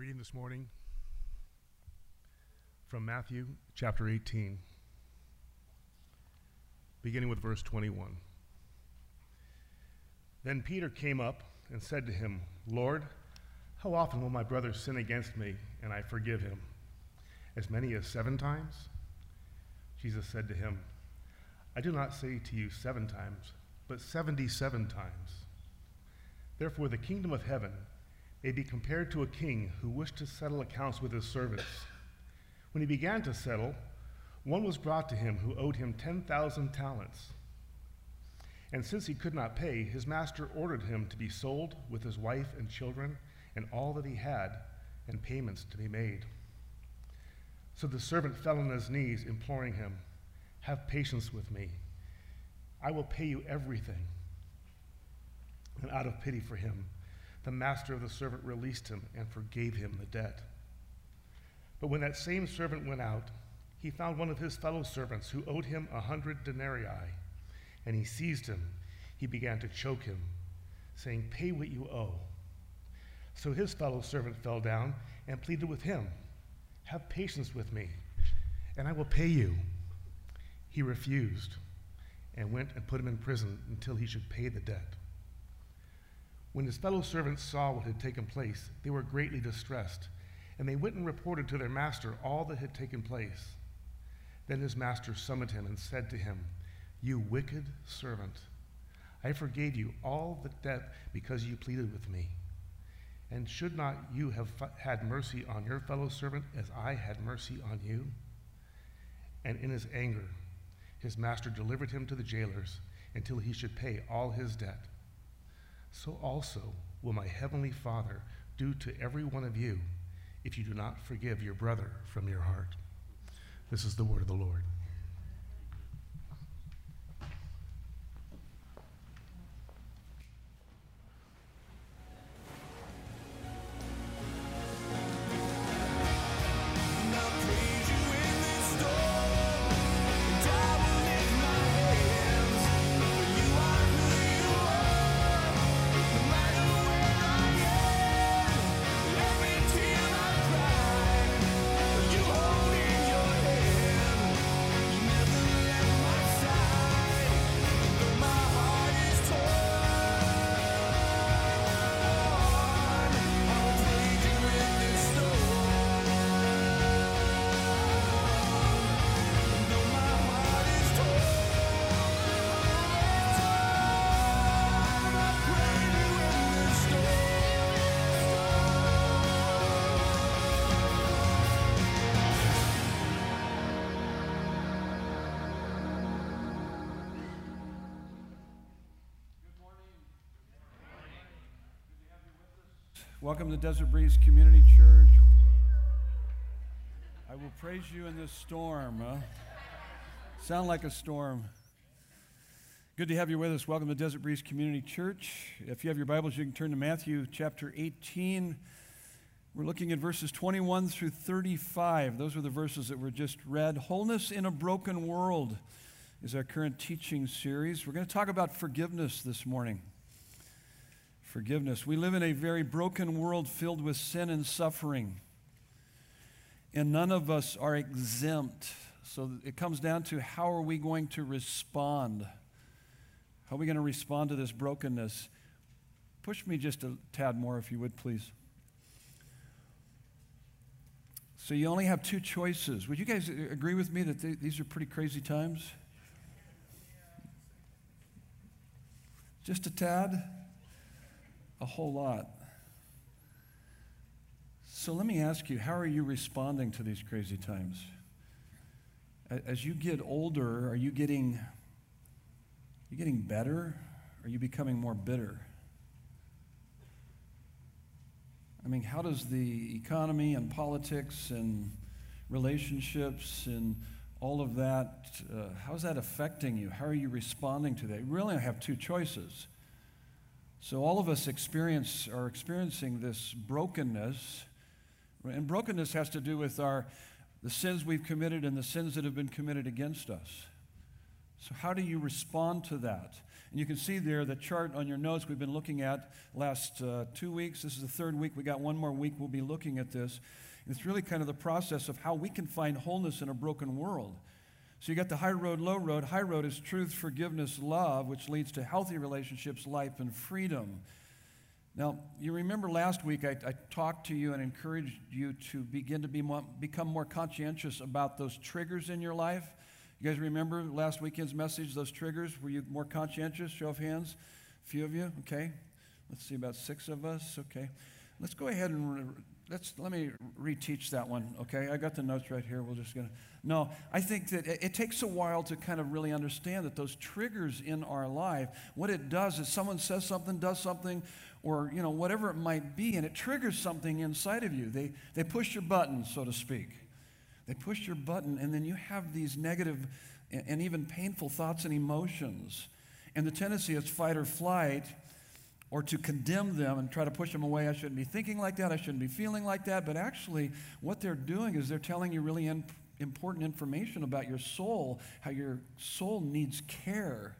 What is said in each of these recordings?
reading this morning from Matthew chapter 18, beginning with verse 21. Then Peter came up and said to him, Lord, how often will my brother sin against me and I forgive him? As many as seven times? Jesus said to him, I do not say to you seven times, but seventy seven times. Therefore, the kingdom of heaven may be compared to a king who wished to settle accounts with his servants. When he began to settle, one was brought to him who owed him 10,000 talents. And since he could not pay, his master ordered him to be sold with his wife and children and all that he had, and payments to be made. So the servant fell on his knees, imploring him, Have patience with me. I will pay you everything. And out of pity for him, the master of the servant released him and forgave him the debt. But when that same servant went out, he found one of his fellow servants who owed him a hundred denarii, and he seized him. He began to choke him, saying, Pay what you owe. So his fellow servant fell down and pleaded with him, Have patience with me, and I will pay you. He refused and went and put him in prison until he should pay the debt. When his fellow servants saw what had taken place, they were greatly distressed, and they went and reported to their master all that had taken place. Then his master summoned him and said to him, You wicked servant, I forgave you all the debt because you pleaded with me. And should not you have had mercy on your fellow servant as I had mercy on you? And in his anger, his master delivered him to the jailers until he should pay all his debt so also will my heavenly Father do to every one of you if you do not forgive your brother from your heart. This is the word of the Lord. Welcome to Desert Breeze Community Church. I will praise you in this storm. Huh? Sound like a storm. Good to have you with us. Welcome to Desert Breeze Community Church. If you have your Bibles, you can turn to Matthew chapter 18. We're looking at verses 21 through 35. Those are the verses that were just read. Wholeness in a Broken World is our current teaching series. We're going to talk about forgiveness this morning forgiveness. We live in a very broken world filled with sin and suffering. And none of us are exempt. So it comes down to how are we going to respond? How are we going to respond to this brokenness? Push me just a tad more, if you would, please. So you only have two choices. Would you guys agree with me that th- these are pretty crazy times? Just a tad? A whole lot. So let me ask you, how are you responding to these crazy times? As you get older, are you getting are you getting better? Are you becoming more bitter? I mean, how does the economy and politics and relationships and all of that, uh, how's that affecting you? How are you responding to that? You really I have two choices. So all of us experience are experiencing this brokenness. And brokenness has to do with our the sins we've committed and the sins that have been committed against us. So how do you respond to that? And you can see there the chart on your notes we've been looking at last uh, two weeks. This is the third week. We got one more week we'll be looking at this. And it's really kind of the process of how we can find wholeness in a broken world. So you got the high road, low road. High road is truth, forgiveness, love, which leads to healthy relationships, life, and freedom. Now, you remember last week I, I, talked to you and encouraged you to begin to be more, become more conscientious about those triggers in your life. You guys remember last weekend's message, those triggers? Were you more conscientious? Show of hands. A few of you, okay. Let's see, about six of us, okay. Let's go ahead and let's let me reteach that one, okay? I got the notes right here. We're just gonna. No, I think that it, it takes a while to kind of really understand that those triggers in our life, what it does is someone says something, does something, or you know whatever it might be, and it triggers something inside of you. They they push your button, so to speak. They push your button, and then you have these negative and even painful thoughts and emotions. And the tendency is fight or flight, or to condemn them and try to push them away. I shouldn't be thinking like that. I shouldn't be feeling like that. But actually, what they're doing is they're telling you really in, important information about your soul, how your soul needs care.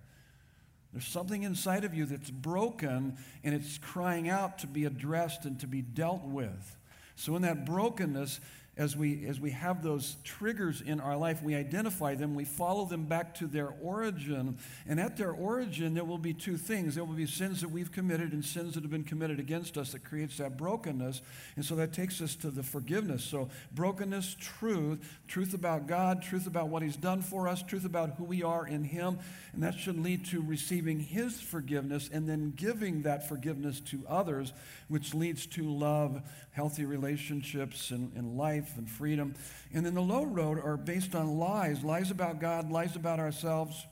There's something inside of you that's broken and it's crying out to be addressed and to be dealt with. So, in that brokenness, as we, as we have those triggers in our life, we identify them, we follow them back to their origin. And at their origin, there will be two things. There will be sins that we've committed and sins that have been committed against us that creates that brokenness. And so that takes us to the forgiveness. So, brokenness, truth, truth about God, truth about what He's done for us, truth about who we are in Him. And that should lead to receiving His forgiveness and then giving that forgiveness to others, which leads to love, healthy relationships, and, and life and freedom. And then the low road are based on lies lies about God, lies about ourselves,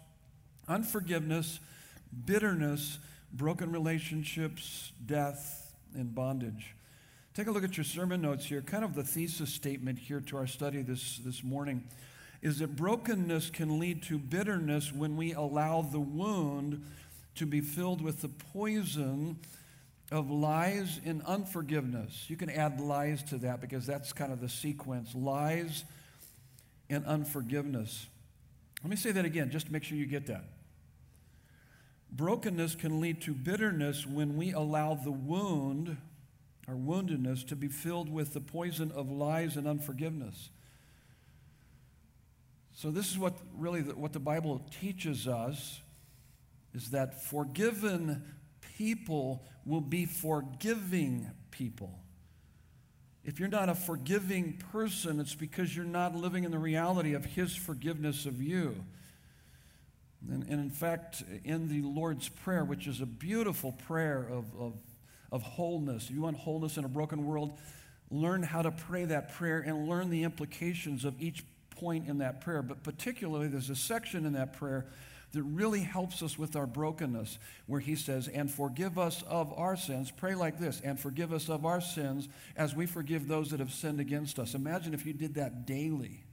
unforgiveness, bitterness, broken relationships, death, and bondage. Take a look at your sermon notes here, kind of the thesis statement here to our study this, this morning is that brokenness can lead to bitterness when we allow the wound to be filled with the poison of lies and unforgiveness. You can add lies to that because that's kind of the sequence lies and unforgiveness. Let me say that again just to make sure you get that. Brokenness can lead to bitterness when we allow the wound, our woundedness, to be filled with the poison of lies and unforgiveness. So, this is what really the, what the Bible teaches us is that forgiven people will be forgiving people. If you're not a forgiving person, it's because you're not living in the reality of His forgiveness of you. And, and in fact, in the Lord's Prayer, which is a beautiful prayer of, of, of wholeness, if you want wholeness in a broken world, learn how to pray that prayer and learn the implications of each point in that prayer. But particularly, there's a section in that prayer that really helps us with our brokenness, where he says, And forgive us of our sins. Pray like this, and forgive us of our sins as we forgive those that have sinned against us. Imagine if you did that daily.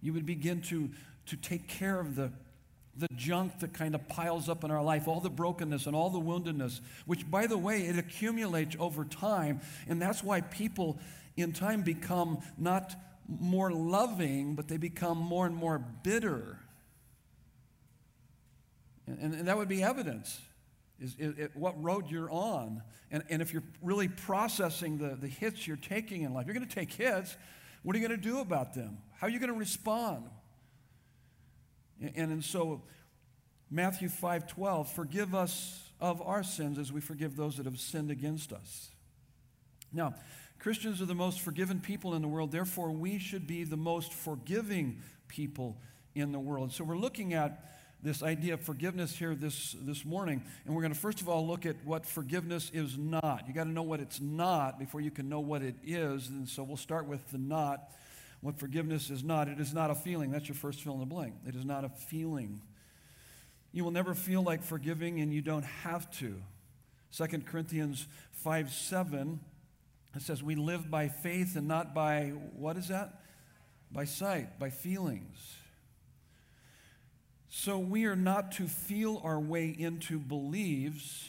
You would begin to, to take care of the, the junk that kind of piles up in our life, all the brokenness and all the woundedness, which, by the way, it accumulates over time. And that's why people in time become not more loving, but they become more and more bitter and, and that would be evidence is, is, is, what road you're on. And, and if you're really processing the, the hits you're taking in life, you're going to take hits. What are you going to do about them? How are you going to respond? And, and, and so Matthew 5:12, forgive us of our sins as we forgive those that have sinned against us. Now, Christians are the most forgiven people in the world, therefore we should be the most forgiving people in the world. So we're looking at this idea of forgiveness here this, this morning. And we're going to first of all look at what forgiveness is not. You got to know what it's not before you can know what it is. And so we'll start with the not. What forgiveness is not. It is not a feeling. That's your first fill in the blank. It is not a feeling. You will never feel like forgiving, and you don't have to. 2 Corinthians 5 7, it says, We live by faith and not by, what is that? By sight, by feelings. So we are not to feel our way into beliefs,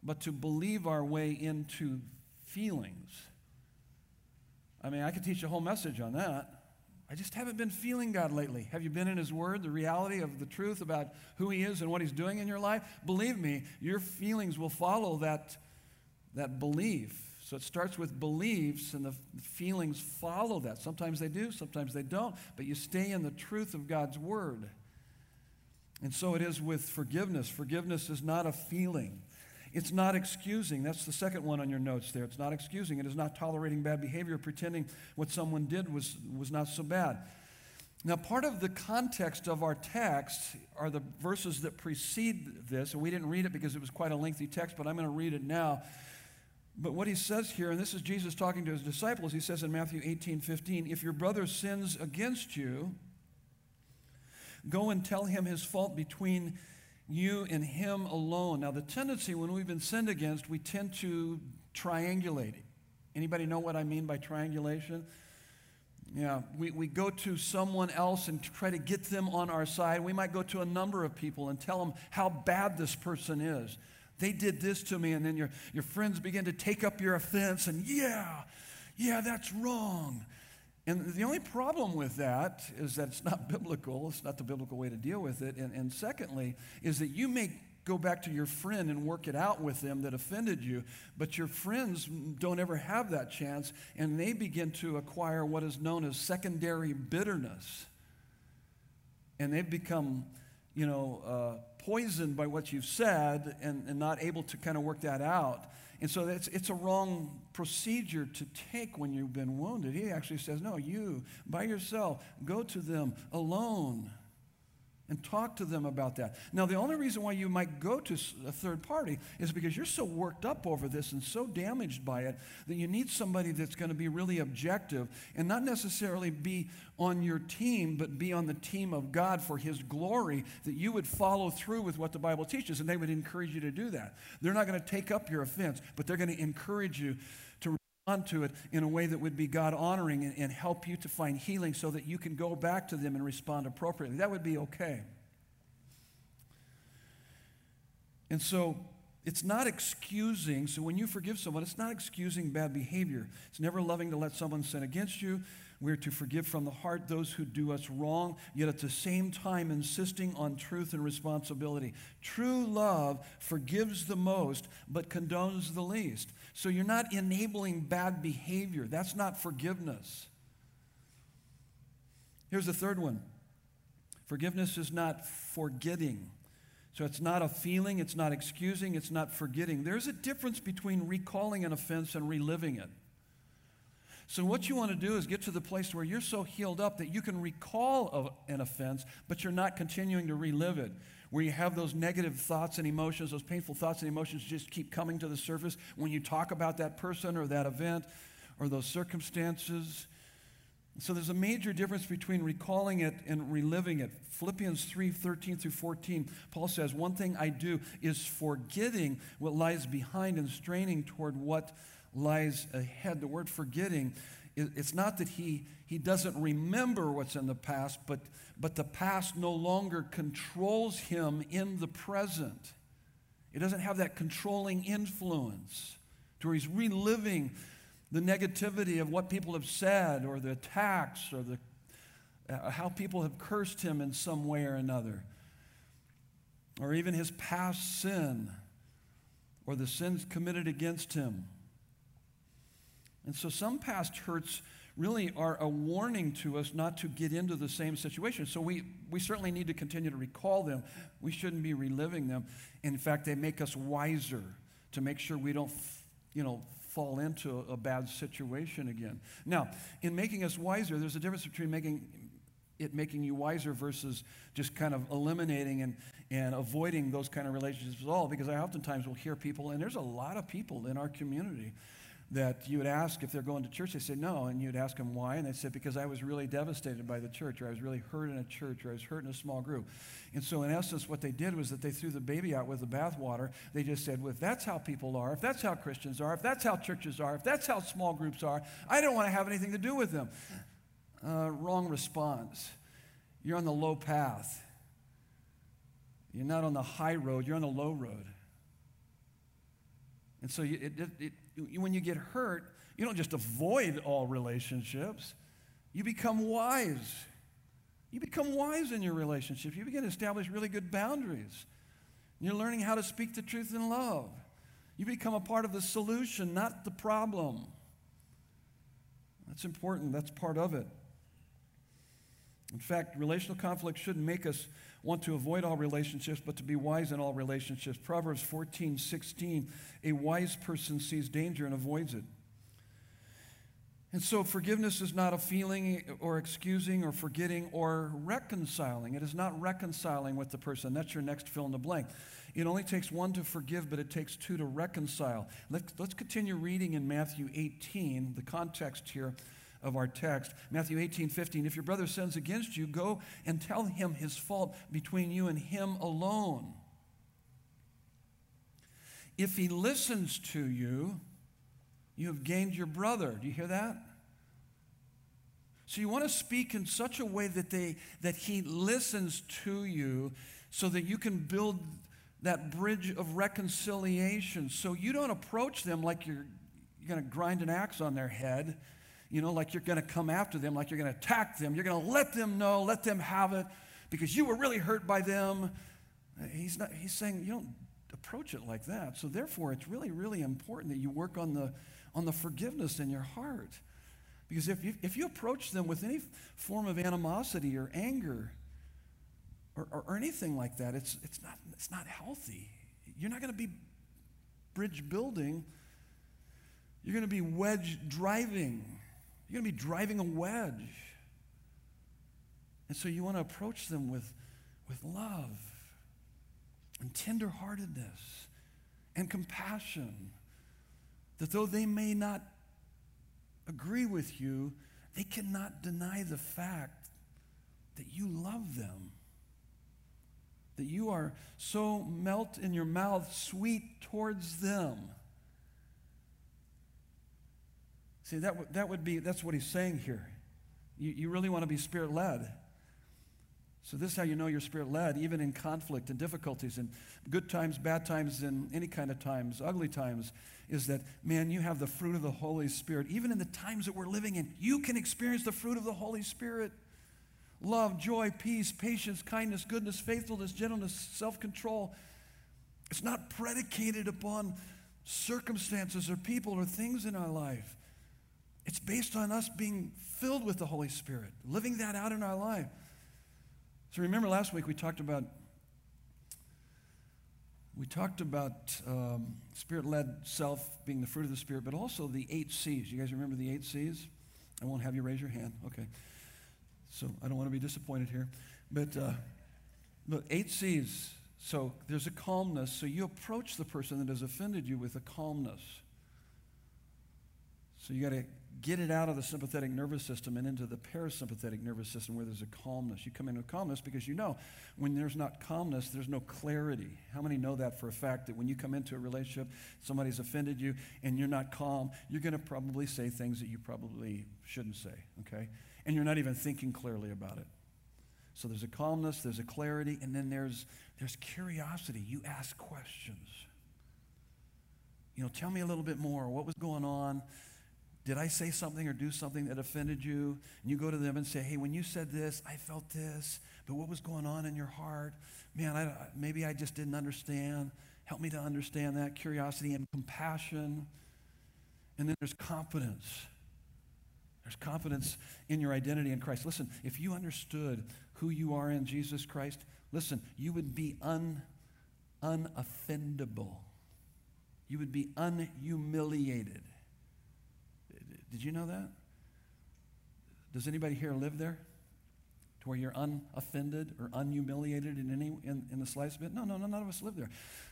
but to believe our way into feelings. I mean, I could teach a whole message on that. I just haven't been feeling God lately. Have you been in His Word, the reality of the truth about who He is and what He's doing in your life? Believe me, your feelings will follow that, that belief. So it starts with beliefs, and the feelings follow that. Sometimes they do, sometimes they don't, but you stay in the truth of God's Word. And so it is with forgiveness. Forgiveness is not a feeling. It's not excusing. That's the second one on your notes there. It's not excusing. It is not tolerating bad behavior, pretending what someone did was, was not so bad. Now, part of the context of our text are the verses that precede this, and we didn't read it because it was quite a lengthy text, but I'm going to read it now. But what he says here, and this is Jesus talking to his disciples, he says in Matthew 18 15, if your brother sins against you, go and tell him his fault between you and him alone. Now, the tendency when we've been sinned against, we tend to triangulate. Anybody know what I mean by triangulation? Yeah, we, we go to someone else and try to get them on our side. We might go to a number of people and tell them how bad this person is. They did this to me, and then your, your friends begin to take up your offense, and yeah, yeah, that's wrong. And the only problem with that is that it's not biblical. It's not the biblical way to deal with it. And, and secondly, is that you may go back to your friend and work it out with them that offended you, but your friends don't ever have that chance, and they begin to acquire what is known as secondary bitterness. And they've become, you know, uh, poisoned by what you've said and, and not able to kind of work that out. And so it's, it's a wrong procedure to take when you've been wounded. He actually says, No, you, by yourself, go to them alone and talk to them about that. Now, the only reason why you might go to a third party is because you're so worked up over this and so damaged by it that you need somebody that's going to be really objective and not necessarily be on your team, but be on the team of God for His glory, that you would follow through with what the Bible teaches, and they would encourage you to do that. They're not going to take up your offense, but they're going to encourage you to it in a way that would be God honoring and, and help you to find healing so that you can go back to them and respond appropriately. That would be okay. And so it's not excusing. So when you forgive someone, it's not excusing bad behavior. It's never loving to let someone sin against you. We're to forgive from the heart those who do us wrong, yet at the same time insisting on truth and responsibility. True love forgives the most, but condones the least. So you're not enabling bad behavior. That's not forgiveness. Here's the third one forgiveness is not forgetting. So it's not a feeling, it's not excusing, it's not forgetting. There's a difference between recalling an offense and reliving it. So, what you want to do is get to the place where you're so healed up that you can recall an offense, but you're not continuing to relive it. Where you have those negative thoughts and emotions, those painful thoughts and emotions just keep coming to the surface when you talk about that person or that event or those circumstances. So there's a major difference between recalling it and reliving it. Philippians 3 13 through 14, Paul says, One thing I do is forgetting what lies behind and straining toward what lies ahead. The word forgetting, it's not that he, he doesn't remember what's in the past, but, but the past no longer controls him in the present. It doesn't have that controlling influence to where he's reliving the negativity of what people have said or the attacks or the, uh, how people have cursed him in some way or another, or even his past sin or the sins committed against him. And so some past hurts really are a warning to us not to get into the same situation. So we, we certainly need to continue to recall them. We shouldn't be reliving them. In fact, they make us wiser to make sure we don't, you know, fall into a, bad situation again. Now, in making us wiser, there's a difference between making it making you wiser versus just kind of eliminating and, and avoiding those kind of relationships at all. Because I oftentimes will hear people, and there's a lot of people in our community that you would ask if they're going to church. They say no, and you'd ask them why, and they said because I was really devastated by the church, or I was really hurt in a church, or I was hurt in a small group. And so, in essence, what they did was that they threw the baby out with the bathwater. They just said, well, if that's how people are, if that's how Christians are, if that's how churches are, if that's how small groups are, I don't want to have anything to do with them. Uh, wrong response. You're on the low path. You're not on the high road, you're on the low road. And so you, it, it, it, when you get hurt, you don't just avoid all relationships. You become wise. You become wise in your relationship. You begin to establish really good boundaries. You're learning how to speak the truth in love. You become a part of the solution, not the problem. That's important. That's part of it. In fact, relational conflict shouldn't make us want to avoid all relationships, but to be wise in all relationships. Proverbs 14, 16, a wise person sees danger and avoids it. And so forgiveness is not a feeling or excusing or forgetting or reconciling. It is not reconciling with the person. That's your next fill in the blank. It only takes one to forgive, but it takes two to reconcile. Let's, let's continue reading in Matthew 18, the context here of our text. Matthew 18, 15. If your brother sins against you, go and tell him his fault between you and him alone. If he listens to you, you have gained your brother. Do you hear that? So you want to speak in such a way that they that he listens to you so that you can build that bridge of reconciliation. So you don't approach them like you're, you're going to grind an axe on their head, you know, like you're going to come after them, like you're going to attack them. You're going to let them know, let them have it, because you were really hurt by them. He's, not, he's saying you don't approach it like that. So therefore, it's really, really important that you work on the, on the forgiveness in your heart. Because if you, if you approach them with any form of animosity or anger, or, or, or anything like that. It's, it's, not, it's not healthy. You're not going to be bridge building. You're going to be wedge driving. You're going to be driving a wedge. And so you want to approach them with, with love and tenderheartedness and compassion. That though they may not agree with you, they cannot deny the fact that you love them that you are so melt in your mouth sweet towards them. See, that, w- that would be, that's what he's saying here. You, you really want to be spirit led. So, this is how you know you're spirit led, even in conflict and difficulties and good times, bad times, and any kind of times, ugly times, is that, man, you have the fruit of the Holy Spirit. Even in the times that we're living in, you can experience the fruit of the Holy Spirit love, joy, peace, patience, kindness, goodness, faithfulness, gentleness, self control. It's not predicated upon circumstances or people or things in our life. It's based on us being filled with the Holy Spirit, living that out in our life. So remember last week we talked about we talked about um, spirit-led self being the fruit of the spirit, but also the eight C's. You guys remember the eight C's? I won't have you raise your hand. Okay. So I don't want to be disappointed here. But uh, look, eight C's. So there's a calmness. So you approach the person that has offended you with a calmness. So you got to get it out of the sympathetic nervous system and into the parasympathetic nervous system where there's a calmness. You come in with calmness because you know when there's not calmness, there's no clarity. How many know that for a fact that when you come into a relationship, somebody's offended you and you're not calm, you're going to probably say things that you probably shouldn't say, okay? and you're not even thinking clearly about it. So there's a calmness, there's a clarity, and then there's, there's curiosity. You ask questions. You know, tell me a little bit more. What was going on? Did I say something or do something that offended you? And you go to them and say, hey, when you said this, I felt this, but what was going on in your heart? Man, I, maybe I just didn't understand. Help me to understand that. Curiosity and compassion. And then there's confidence. There's confidence in your identity in Christ. Listen, if you understood who you are in Jesus Christ, listen, you would be un, unoffendable. You would be unhumiliated. Did you know that? Does anybody here live there? To where you're unoffended or unhumiliated in any in, in the slightest bit? No, no, no, none of us live there.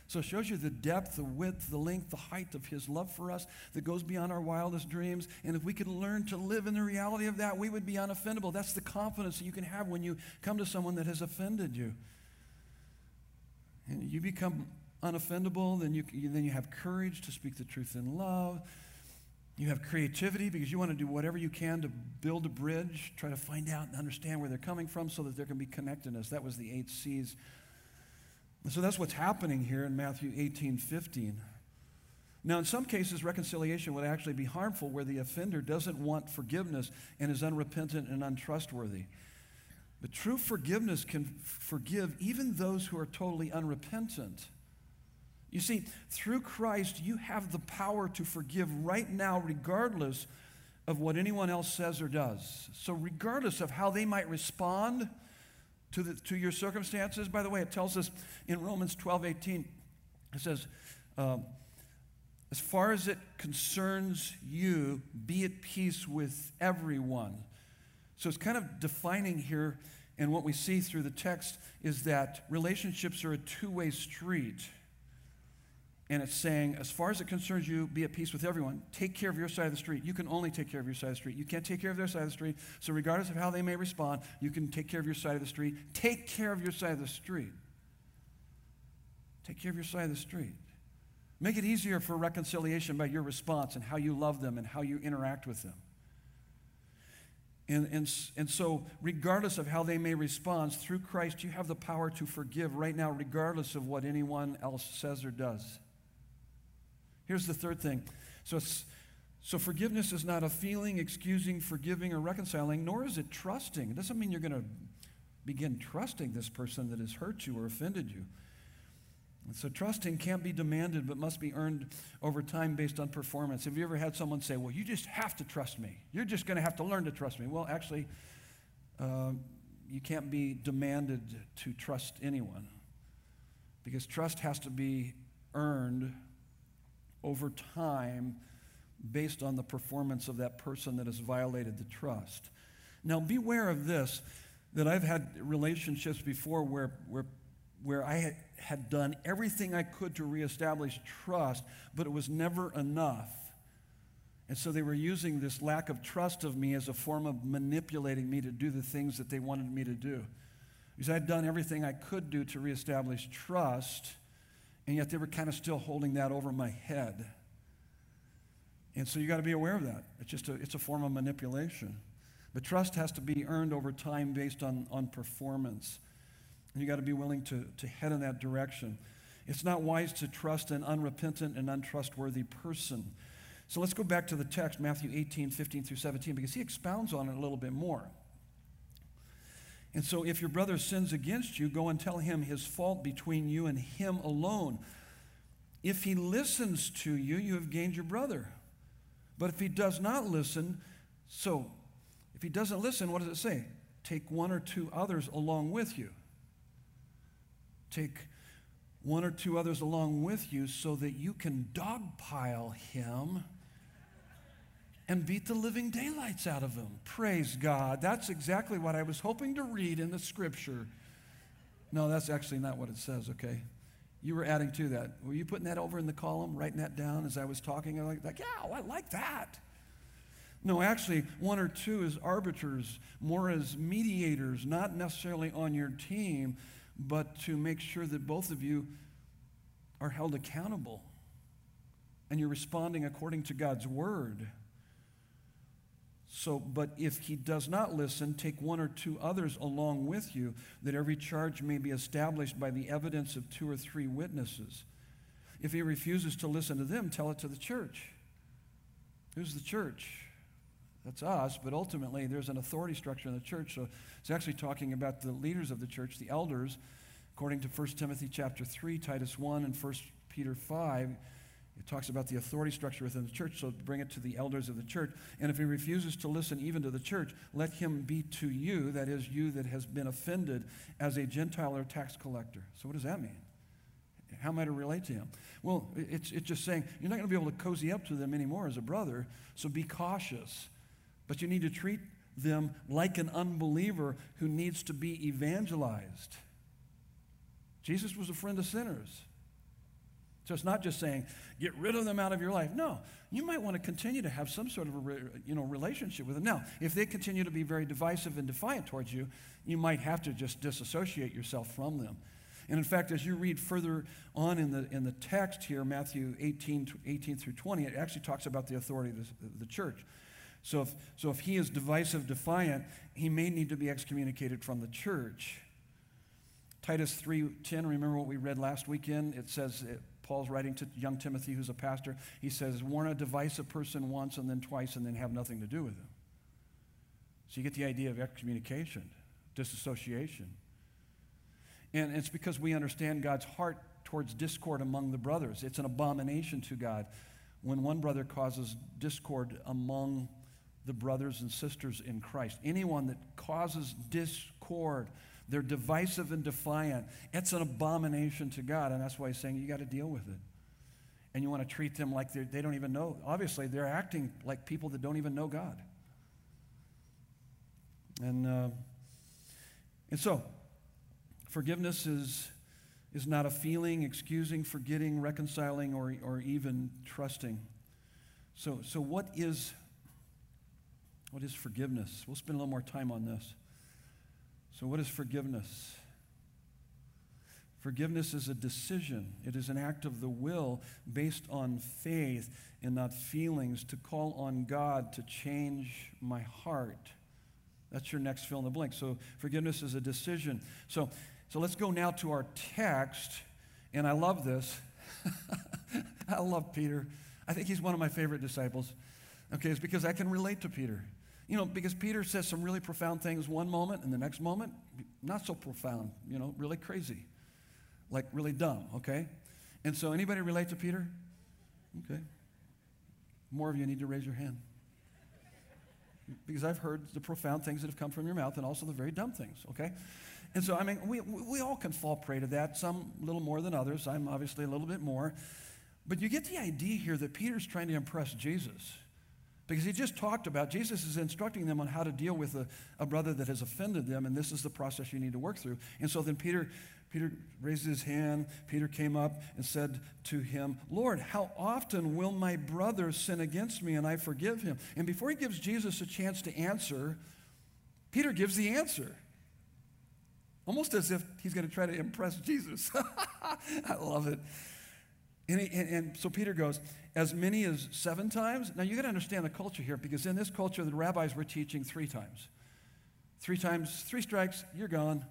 So it shows you the depth, the width, the length, the height of his love for us that goes beyond our wildest dreams. And if we could learn to live in the reality of that, we would be unoffendable. That's the confidence that you can have when you come to someone that has offended you. And you become unoffendable, then you, then you have courage to speak the truth in love. You have creativity because you want to do whatever you can to build a bridge, try to find out and understand where they're coming from so that there can be connectedness. That was the eight C's so that's what's happening here in Matthew 18 15. Now, in some cases, reconciliation would actually be harmful where the offender doesn't want forgiveness and is unrepentant and untrustworthy. But true forgiveness can forgive even those who are totally unrepentant. You see, through Christ, you have the power to forgive right now, regardless of what anyone else says or does. So, regardless of how they might respond to, the, to your circumstances, by the way, it tells us in Romans 12 18, it says, um, as far as it concerns you, be at peace with everyone. So it's kind of defining here, and what we see through the text is that relationships are a two way street. And it's saying, as far as it concerns you, be at peace with everyone. Take care of your side of the street. You can only take care of your side of the street. You can't take care of their side of the street. So, regardless of how they may respond, you can take care of your side of the street. Take care of your side of the street. Take care of your side of the street. Make it easier for reconciliation by your response and how you love them and how you interact with them. And, and, and so, regardless of how they may respond, through Christ, you have the power to forgive right now, regardless of what anyone else says or does. Here's the third thing. So, so forgiveness is not a feeling, excusing, forgiving, or reconciling, nor is it trusting. It doesn't mean you're going to begin trusting this person that has hurt you or offended you. And so trusting can't be demanded, but must be earned over time based on performance. Have you ever had someone say, Well, you just have to trust me? You're just going to have to learn to trust me. Well, actually, uh, you can't be demanded to trust anyone because trust has to be earned over time based on the performance of that person that has violated the trust. Now, beware of this that I've had relationships before where, where where I had, had done everything I could to reestablish trust, but it was never enough. And so they were using this lack of trust of me as a form of manipulating me to do the things that they wanted me to do. Because I'd done everything I could do to reestablish trust, and yet they were kind of still holding that over my head. And so you got to be aware of that. It's just a, it's a form of manipulation. But trust has to be earned over time based on, on performance. And you got to be willing to, to head in that direction. It's not wise to trust an unrepentant and untrustworthy person. So let's go back to the text, Matthew 18, 15 through 17, because he expounds on it a little bit more. And so if your brother sins against you, go and tell him his fault between you and him alone. If he listens to you, you have gained your brother. But if he does not listen, so if he doesn't listen, what does it say? Take one or two others along with you. Take one or two others along with you so that you can dogpile him and beat the living daylights out of them. Praise God. That's exactly what I was hoping to read in the scripture. No, that's actually not what it says, okay? You were adding to that. Were you putting that over in the column, writing that down as I was talking? I'm like, like yeah, I like that. No, actually, one or two as arbiters, more as mediators, not necessarily on your team, but to make sure that both of you are held accountable and you're responding according to God's word. So, but if he does not listen, take one or two others along with you, that every charge may be established by the evidence of two or three witnesses. If he refuses to listen to them, tell it to the church. Who's the church? That's us, but ultimately there's an authority structure in the church. So it's actually talking about the leaders of the church, the elders, according to 1 Timothy chapter 3, Titus 1, and 1 Peter 5. It talks about the authority structure within the church, so bring it to the elders of the church. And if he refuses to listen even to the church, let him be to you, that is, you that has been offended, as a Gentile or tax collector. So, what does that mean? How am I to relate to him? Well, it's, it's just saying you're not going to be able to cozy up to them anymore as a brother, so be cautious. But you need to treat them like an unbeliever who needs to be evangelized. Jesus was a friend of sinners. So it's not just saying, get rid of them out of your life. No, you might want to continue to have some sort of a re, you know, relationship with them. Now, if they continue to be very divisive and defiant towards you, you might have to just disassociate yourself from them. And in fact, as you read further on in the, in the text here, Matthew 18, 18 through 20, it actually talks about the authority of the, the church. So if, so if he is divisive, defiant, he may need to be excommunicated from the church. Titus 3:10, remember what we read last weekend? It says Paul's writing to young Timothy, who's a pastor. He says, Warn a divisive person once and then twice and then have nothing to do with them. So you get the idea of excommunication, disassociation. And it's because we understand God's heart towards discord among the brothers. It's an abomination to God when one brother causes discord among the brothers and sisters in Christ. Anyone that causes discord, they're divisive and defiant. It's an abomination to God, and that's why he's saying you got to deal with it. And you want to treat them like they don't even know. Obviously, they're acting like people that don't even know God. And, uh, and so, forgiveness is, is not a feeling, excusing, forgetting, reconciling, or, or even trusting. So, so what is what is forgiveness? We'll spend a little more time on this. So, what is forgiveness? Forgiveness is a decision, it is an act of the will based on faith and not feelings to call on God to change my heart. That's your next fill in the blank. So, forgiveness is a decision. So, so let's go now to our text. And I love this. I love Peter. I think he's one of my favorite disciples. Okay, it's because I can relate to Peter. You know, because Peter says some really profound things one moment, and the next moment, not so profound, you know, really crazy. Like really dumb, okay? And so, anybody relate to Peter? Okay. More of you need to raise your hand. Because I've heard the profound things that have come from your mouth and also the very dumb things, okay? And so, I mean, we, we all can fall prey to that, some a little more than others. I'm obviously a little bit more. But you get the idea here that Peter's trying to impress Jesus. Because he just talked about, Jesus is instructing them on how to deal with a, a, brother that has offended them, and this is the process you need to work through. And so then Peter, Peter raised his hand. Peter came up and said to him, Lord, how often will my brother sin against me and I forgive him? And before he gives Jesus a chance to answer, Peter gives the answer. Almost as if he's going to try to impress Jesus. I love it. And, he, and, and, so Peter goes, as many as seven times. Now you got to understand the culture here because in this culture, the rabbis were teaching three times. Three times, three strikes, you're gone.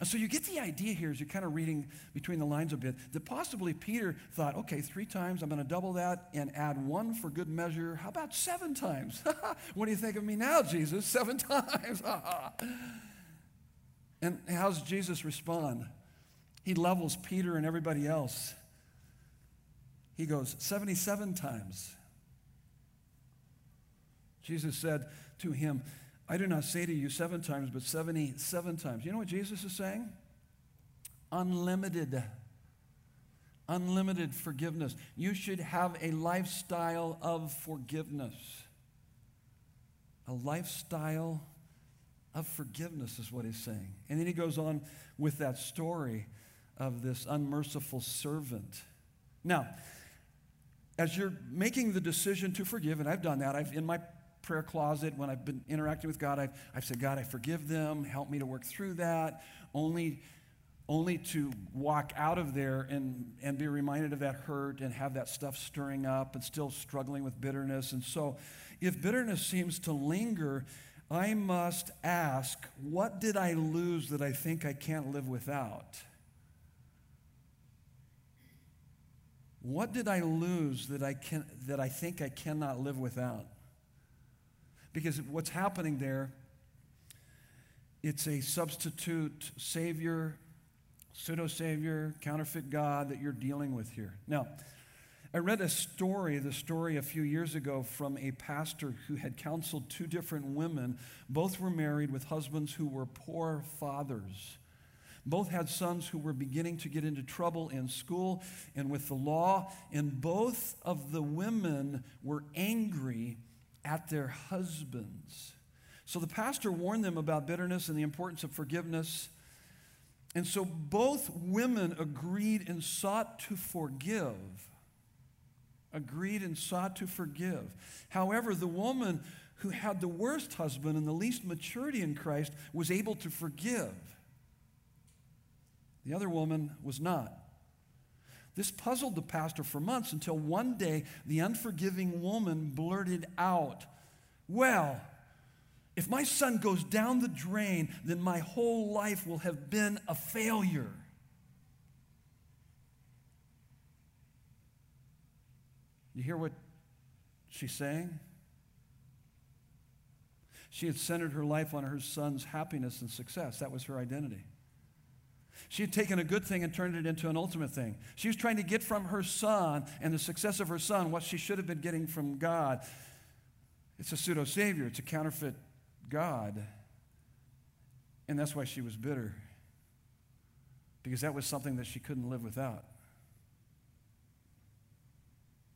And so you get the idea here as you're kind of reading between the lines a bit that possibly Peter thought, okay, three times, I'm going to double that and add one for good measure. How about seven times? what do you think of me now, Jesus? Seven times. and how does Jesus respond? He levels Peter and everybody else. He goes, 77 times. Jesus said to him, I do not say to you seven times, but 77 times. You know what Jesus is saying? Unlimited. Unlimited forgiveness. You should have a lifestyle of forgiveness. A lifestyle of forgiveness is what he's saying. And then he goes on with that story of this unmerciful servant. Now, as you're making the decision to forgive, and I've done that, I've in my prayer closet when I've been interacting with God, I've, I've said, God, I forgive them, help me to work through that, only, only to walk out of there and, and be reminded of that hurt and have that stuff stirring up and still struggling with bitterness. And so, if bitterness seems to linger, I must ask, what did I lose that I think I can't live without? What did I lose that I, can, that I think I cannot live without? Because what's happening there, it's a substitute savior, pseudo savior, counterfeit God that you're dealing with here. Now, I read a story, the story a few years ago from a pastor who had counseled two different women. Both were married with husbands who were poor fathers. Both had sons who were beginning to get into trouble in school and with the law, and both of the women were angry at their husbands. So the pastor warned them about bitterness and the importance of forgiveness. And so both women agreed and sought to forgive. Agreed and sought to forgive. However, the woman who had the worst husband and the least maturity in Christ was able to forgive. The other woman was not. This puzzled the pastor for months until one day the unforgiving woman blurted out, Well, if my son goes down the drain, then my whole life will have been a failure. You hear what she's saying? She had centered her life on her son's happiness and success. That was her identity. She had taken a good thing and turned it into an ultimate thing. She was trying to get from her son and the success of her son what she should have been getting from God. It's a pseudo savior, it's a counterfeit God. And that's why she was bitter, because that was something that she couldn't live without.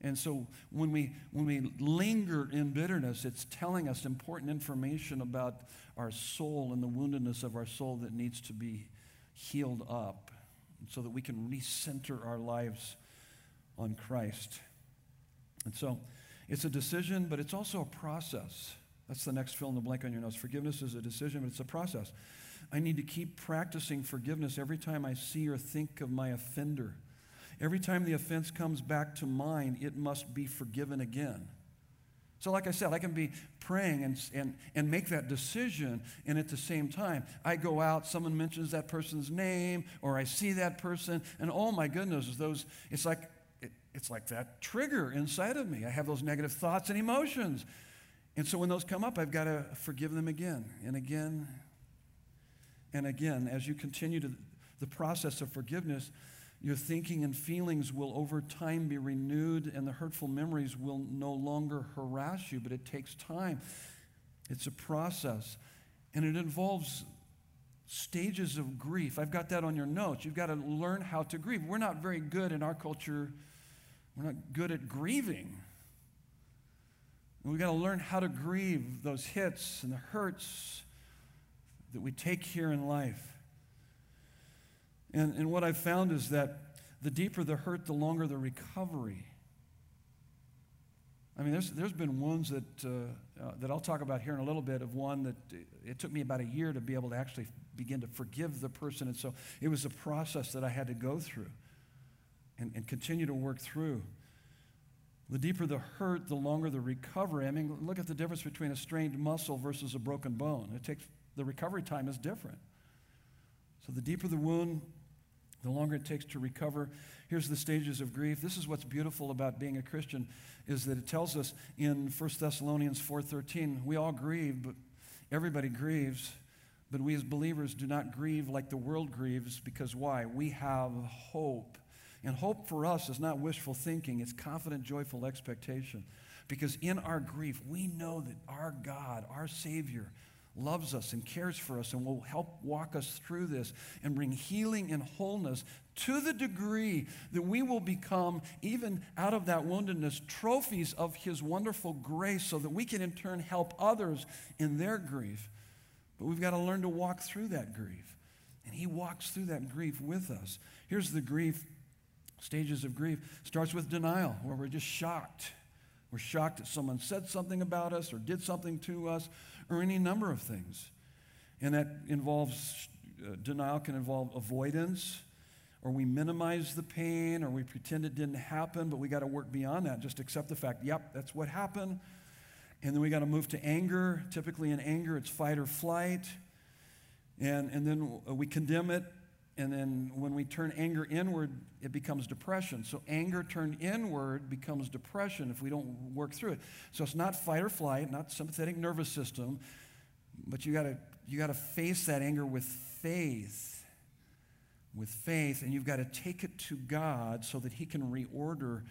And so when we, when we linger in bitterness, it's telling us important information about our soul and the woundedness of our soul that needs to be healed up so that we can recenter our lives on Christ. And so it's a decision, but it's also a process. That's the next fill in the blank on your notes. Forgiveness is a decision, but it's a process. I need to keep practicing forgiveness every time I see or think of my offender. Every time the offense comes back to mind, it must be forgiven again. So, like I said, I can be praying and, and, and make that decision, and at the same time, I go out, someone mentions that person's name, or I see that person, and oh my goodness, those, it's like, it, it's like that trigger inside of me. I have those negative thoughts and emotions. And so when those come up, I've got to forgive them again and again and again. As you continue to the process of forgiveness, your thinking and feelings will over time be renewed, and the hurtful memories will no longer harass you, but it takes time. It's a process, and it involves stages of grief. I've got that on your notes. You've got to learn how to grieve. We're not very good in our culture, we're not good at grieving. We've got to learn how to grieve those hits and the hurts that we take here in life. And, and what I've found is that the deeper the hurt, the longer the recovery. I mean, there's, there's been wounds that, uh, uh, that I'll talk about here in a little bit, of one that it took me about a year to be able to actually begin to forgive the person. And so it was a process that I had to go through and, and continue to work through. The deeper the hurt, the longer the recovery. I mean, look at the difference between a strained muscle versus a broken bone. It takes, the recovery time is different. So the deeper the wound, the longer it takes to recover. Here's the stages of grief. This is what's beautiful about being a Christian is that it tells us in 1 Thessalonians 4:13, we all grieve, but everybody grieves, but we as believers do not grieve like the world grieves because why? We have hope. And hope for us is not wishful thinking, it's confident, joyful expectation. Because in our grief, we know that our God, our Savior, loves us and cares for us and will help walk us through this and bring healing and wholeness to the degree that we will become, even out of that woundedness, trophies of His wonderful grace so that we can in turn help others in their grief. But we've got to learn to walk through that grief. And He walks through that grief with us. Here's the grief stages of grief starts with denial, where we're just shocked. We're shocked that someone said something about us or did something to us or any number of things. And that involves, uh, denial can involve avoidance, or we minimize the pain, or we pretend it didn't happen, but we got to work beyond that. Just accept the fact, yep, that's what happened. And then we got to move to anger. Typically, in anger, it's fight or flight. And, and then we condemn it. And then when we turn anger inward, it becomes depression. So anger turned inward becomes depression if we don't work through it. So it's not fight or flight, not sympathetic nervous system, but you gotta you gotta face that anger with faith. With faith, and you've got to take it to God so that He can reorder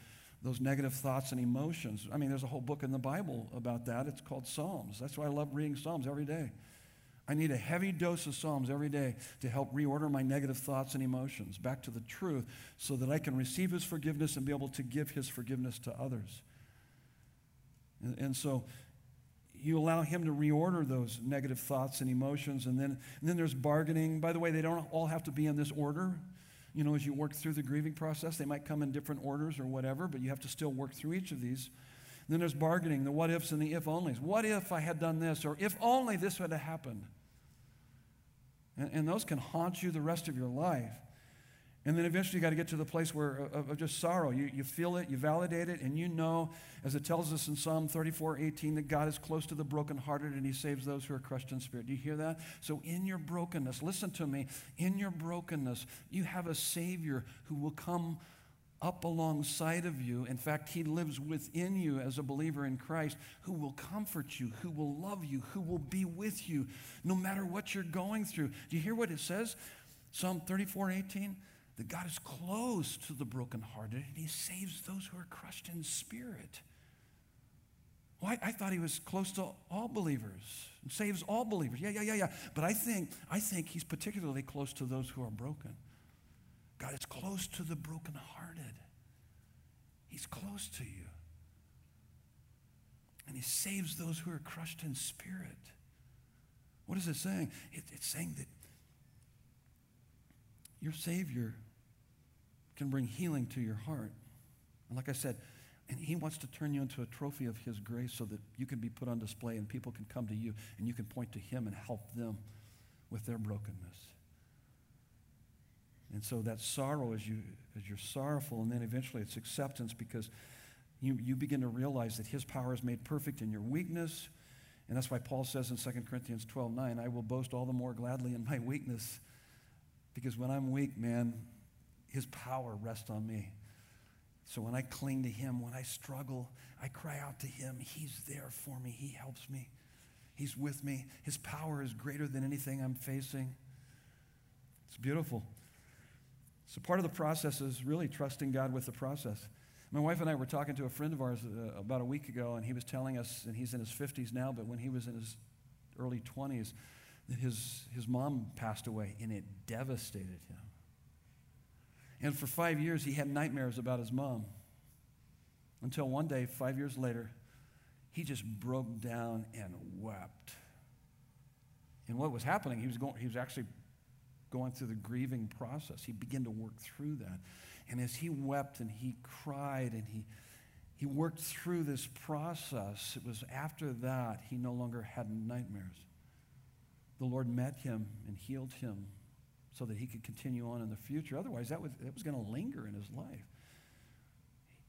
those negative thoughts and emotions. I mean, there's a whole book in the Bible about that. It's called Psalms. That's why I love reading Psalms every day. I need a heavy dose of Psalms every day to help reorder my negative thoughts and emotions back to the truth so that I can receive His forgiveness and be able to give His forgiveness to others. And, and so you allow Him to reorder those negative thoughts and emotions. And then, and then there's bargaining. By the way, they don't all have to be in this order. You know, as you work through the grieving process, they might come in different orders or whatever, but you have to still work through each of these. Then there's bargaining, the what ifs and the if onlys. What if I had done this? Or if only this would have happened? And, and those can haunt you the rest of your life. And then eventually you got to get to the place where uh, of, of, just sorrow. You, you feel it, you validate it, and you know, as it tells us in Psalm 34 18, that God is close to the brokenhearted and he saves those who are crushed in spirit. Do you hear that? So, in your brokenness, listen to me, in your brokenness, you have a Savior who will come up alongside of you. In fact, He lives within you as a believer in Christ who will comfort you, who will love you, who will be with you no matter what you're going through. Do you hear what it says? Psalm 34 18? That God is close to the brokenhearted and He saves those who are crushed in spirit. I, I, thought he was close to all believers and saves all believers. Yeah, yeah, yeah, yeah. But I think, I think he's particularly close to those who are broken. God is close to the brokenhearted. He's close to you. And he saves those who are crushed in spirit. What is it saying? It, it's saying that your Savior can bring healing to your heart. And like I said, and he wants to turn you into a trophy of his grace so that you can be put on display and people can come to you and you can point to him and help them with their brokenness. And so that sorrow as you as you're sorrowful, and then eventually it's acceptance because you, you begin to realize that his power is made perfect in your weakness. And that's why Paul says in 2 Corinthians 12 9, I will boast all the more gladly in my weakness. Because when I'm weak, man, his power rests on me. So when I cling to Him, when I struggle, I cry out to Him. He's there for me, He helps me, He's with me. His power is greater than anything I'm facing. It's beautiful. So part of the process is really trusting God with the process. My wife and I were talking to a friend of ours uh, about a week ago, and he was telling us, and he's in his 50s now, but when he was in his early 20s, that his, his mom passed away, and it devastated him. And for five years, he had nightmares about his mom. Until one day, five years later, he just broke down and wept. And what was happening, he was, going, he was actually going through the grieving process. He began to work through that. And as he wept and he cried and he, he worked through this process, it was after that he no longer had nightmares. The Lord met him and healed him so that he could continue on in the future. Otherwise, that was, that was going to linger in his life.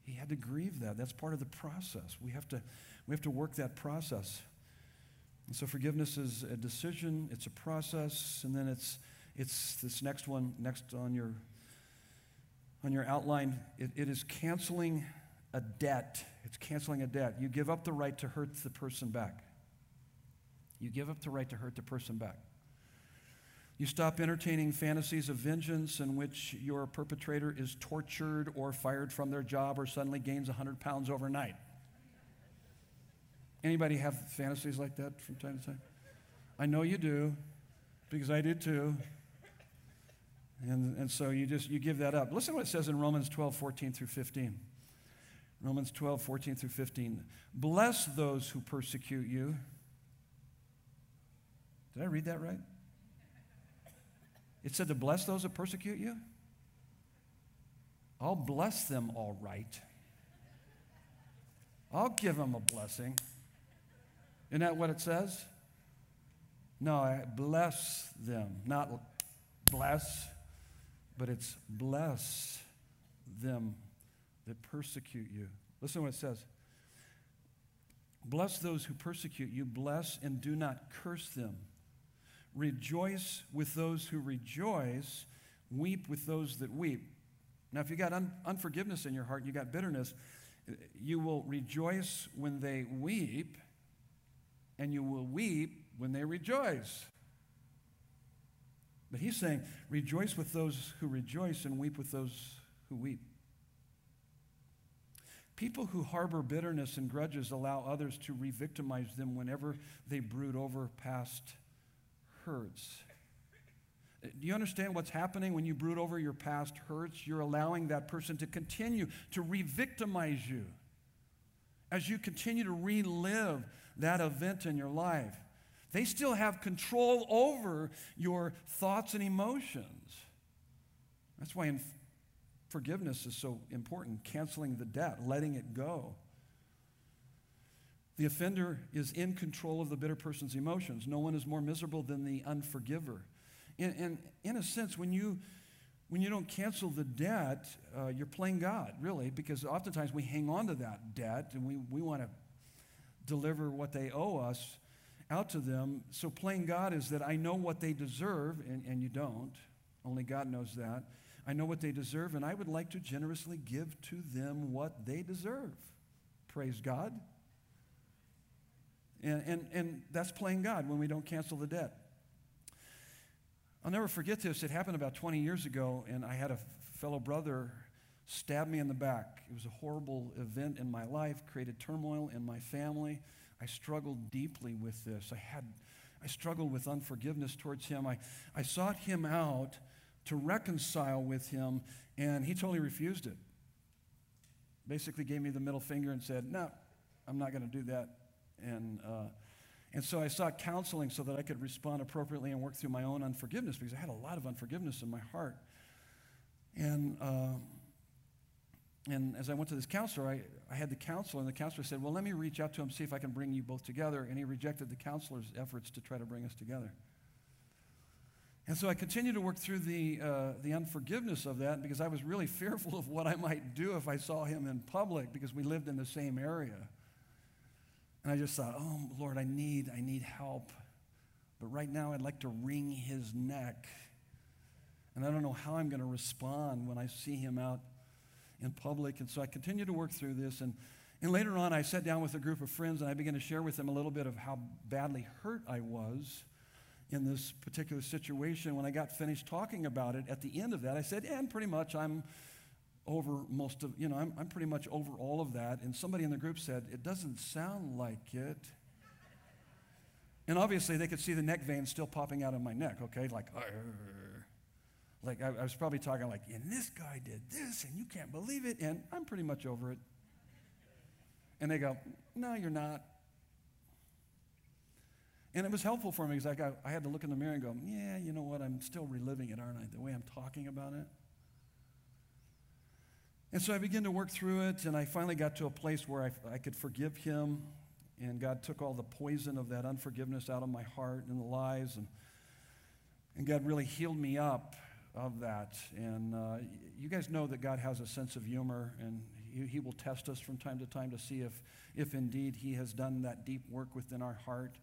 He had to grieve that. That's part of the process. We have to, we have to work that process. And so forgiveness is a decision, it's a process, and then it's, it's this next one, next on your, on your outline. It, it is canceling a debt. It's canceling a debt. You give up the right to hurt the person back. You give up the right to hurt the person back. You stop entertaining fantasies of vengeance in which your perpetrator is tortured or fired from their job or suddenly gains 100 pounds overnight. Anybody have fantasies like that from time to time? I know you do, because I did too. And, and so you just you give that up. Listen to what it says in Romans 12, 14 through 15. Romans 12, 14 through 15. Bless those who persecute you. Did I read that right? It said to bless those that persecute you. I'll bless them all right. I'll give them a blessing. Isn't that what it says? No, I bless them. Not bless, but it's bless them that persecute you. Listen to what it says. Bless those who persecute you, bless and do not curse them. Rejoice with those who rejoice, weep with those that weep. Now, if you got un- unforgiveness in your heart, you got bitterness, you will rejoice when they weep, and you will weep when they rejoice. But he's saying, rejoice with those who rejoice and weep with those who weep. People who harbor bitterness and grudges allow others to re victimize them whenever they brood over past hurts. Do you understand what's happening when you brood over your past hurts? You're allowing that person to continue to re victimize you as you continue to relive that event in your life. They still have control over your thoughts and emotions. That's why forgiveness is so important canceling the debt, letting it go. The offender is in control of the bitter person's emotions. No one is more miserable than the unforgiver. And, and in a sense, when you, when you don't cancel the debt, uh, you're playing God, really, because oftentimes we hang on to that debt and we, we want to deliver what they owe us out to them. So playing God is that I know what they deserve, and, and you don't. Only God knows that. I know what they deserve, and I would like to generously give to them what they deserve. Praise God. And, and, and that's playing God when we don't cancel the debt. I'll never forget this. It happened about 20 years ago, and I had a fellow brother stab me in the back. It was a horrible event in my life, created turmoil in my family. I struggled deeply with this. I had I struggled with unforgiveness towards him. I, I sought him out to reconcile with him, and he totally refused it. Basically, gave me the middle finger and said, No, I'm not going to do that. And, uh, and so I sought counseling so that I could respond appropriately and work through my own unforgiveness because I had a lot of unforgiveness in my heart. And, uh, and as I went to this counselor, I, I had the counselor, and the counselor said, Well, let me reach out to him, see if I can bring you both together. And he rejected the counselor's efforts to try to bring us together. And so I continued to work through the, uh, the unforgiveness of that because I was really fearful of what I might do if I saw him in public because we lived in the same area. And I just thought, oh, Lord, I need, I need help. But right now, I'd like to wring his neck. And I don't know how I'm going to respond when I see him out in public. And so I continued to work through this. And, and later on, I sat down with a group of friends and I began to share with them a little bit of how badly hurt I was in this particular situation. When I got finished talking about it, at the end of that, I said, and pretty much I'm over most of, you know, I'm, I'm pretty much over all of that. And somebody in the group said, it doesn't sound like it. And obviously, they could see the neck veins still popping out of my neck, okay? Like, like I, I was probably talking like, and this guy did this, and you can't believe it, and I'm pretty much over it. And they go, no, you're not. And it was helpful for me because I, got, I had to look in the mirror and go, yeah, you know what? I'm still reliving it, aren't I? The way I'm talking about it. And so I began to work through it, and I finally got to a place where I, I could forgive him. And God took all the poison of that unforgiveness out of my heart and the lies. And, and God really healed me up of that. And uh, you guys know that God has a sense of humor, and he, he will test us from time to time to see if, if indeed He has done that deep work within our heart.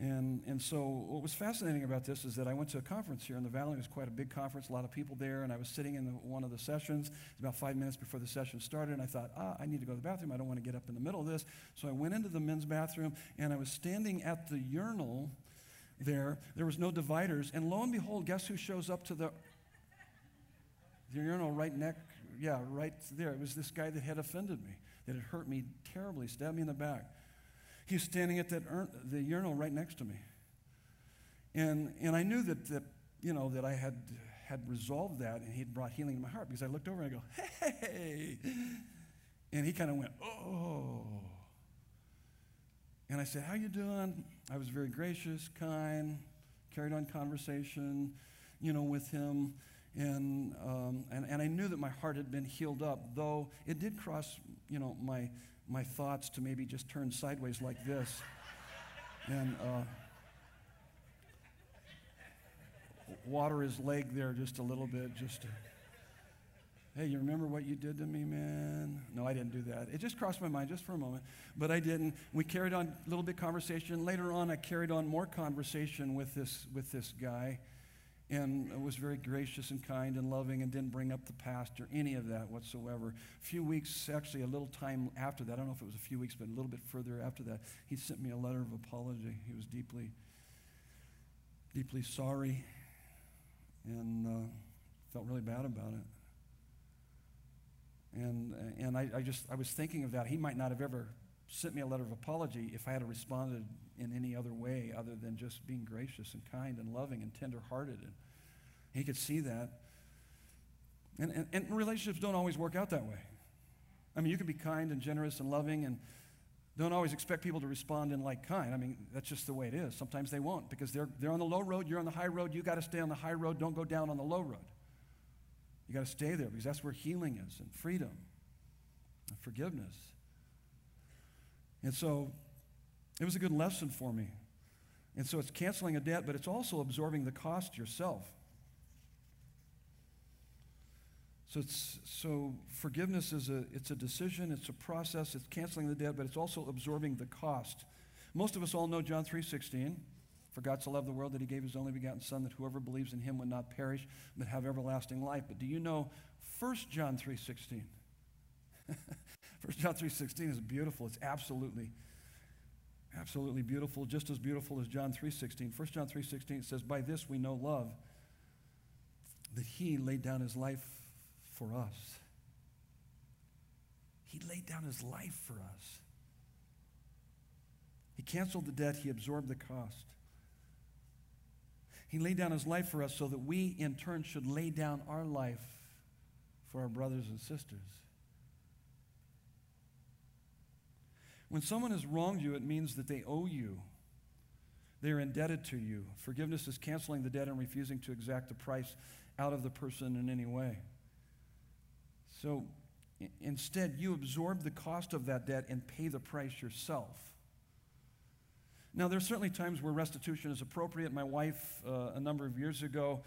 And, and so, what was fascinating about this is that I went to a conference here in the Valley. It was quite a big conference, a lot of people there, and I was sitting in the, one of the sessions. It was about five minutes before the session started, and I thought, ah, I need to go to the bathroom. I don't want to get up in the middle of this. So I went into the men's bathroom, and I was standing at the urinal there. There was no dividers, and lo and behold, guess who shows up to the, the urinal right neck? Yeah, right there. It was this guy that had offended me, that had hurt me terribly, stabbed me in the back. He was standing at that the urinal right next to me. And, and I knew that, that, you know, that I had, had resolved that and he'd brought healing to my heart because I looked over and I go, hey. And he kind of went, oh. And I said, how you doing? I was very gracious, kind, carried on conversation, you know, with him. And, um, and, and I knew that my heart had been healed up, though it did cross, you know, my, my thoughts to maybe just turn sideways like this. and uh, water his leg there just a little bit, just to, hey, you remember what you did to me, man? No, I didn't do that. It just crossed my mind just for a moment, but I didn't. We carried on a little bit conversation. Later on, I carried on more conversation with this, with this guy and was very gracious and kind and loving and didn't bring up the past or any of that whatsoever. A few weeks, actually, a little time after that, I don't know if it was a few weeks, but a little bit further after that, he sent me a letter of apology. He was deeply, deeply sorry and uh, felt really bad about it. And, uh, and I, I just, I was thinking of that. He might not have ever sent me a letter of apology if I had responded in any other way other than just being gracious and kind and loving and tenderhearted. And he could see that. And, and, and relationships don't always work out that way. I mean, you can be kind and generous and loving and don't always expect people to respond in like kind. I mean, that's just the way it is. Sometimes they won't because they're, they're on the low road, you're on the high road. You got to stay on the high road. Don't go down on the low road. You got to stay there because that's where healing is and freedom and forgiveness. And so it was a good lesson for me. And so it's canceling a debt, but it's also absorbing the cost yourself. So, so forgiveness is a, it's a decision, it's a process, it's canceling the debt, but it's also absorbing the cost. Most of us all know John 3.16. For God so loved the world that he gave his only begotten Son, that whoever believes in him would not perish, but have everlasting life. But do you know 1 John 3.16? 1 John 3.16 is beautiful. It's absolutely, absolutely beautiful, just as beautiful as John 3.16. 1 John 3.16 says, By this we know love, that he laid down his life for us. He laid down his life for us. He canceled the debt, he absorbed the cost. He laid down his life for us so that we, in turn, should lay down our life for our brothers and sisters. When someone has wronged you, it means that they owe you. They are indebted to you. Forgiveness is canceling the debt and refusing to exact the price out of the person in any way. So instead, you absorb the cost of that debt and pay the price yourself. Now, there are certainly times where restitution is appropriate. My wife, uh, a number of years ago,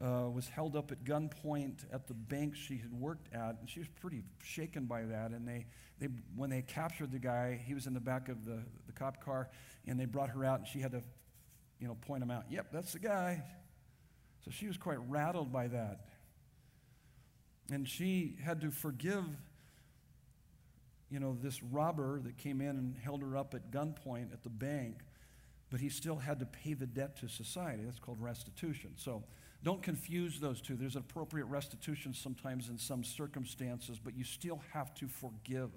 uh, was held up at gunpoint at the bank she had worked at, and she was pretty shaken by that. And they, they, when they captured the guy, he was in the back of the, the cop car, and they brought her out, and she had to, you know, point him out. Yep, that's the guy. So she was quite rattled by that. And she had to forgive you know, this robber that came in and held her up at gunpoint at the bank, but he still had to pay the debt to society. That's called restitution. So don't confuse those two. There's appropriate restitution sometimes in some circumstances, but you still have to forgive.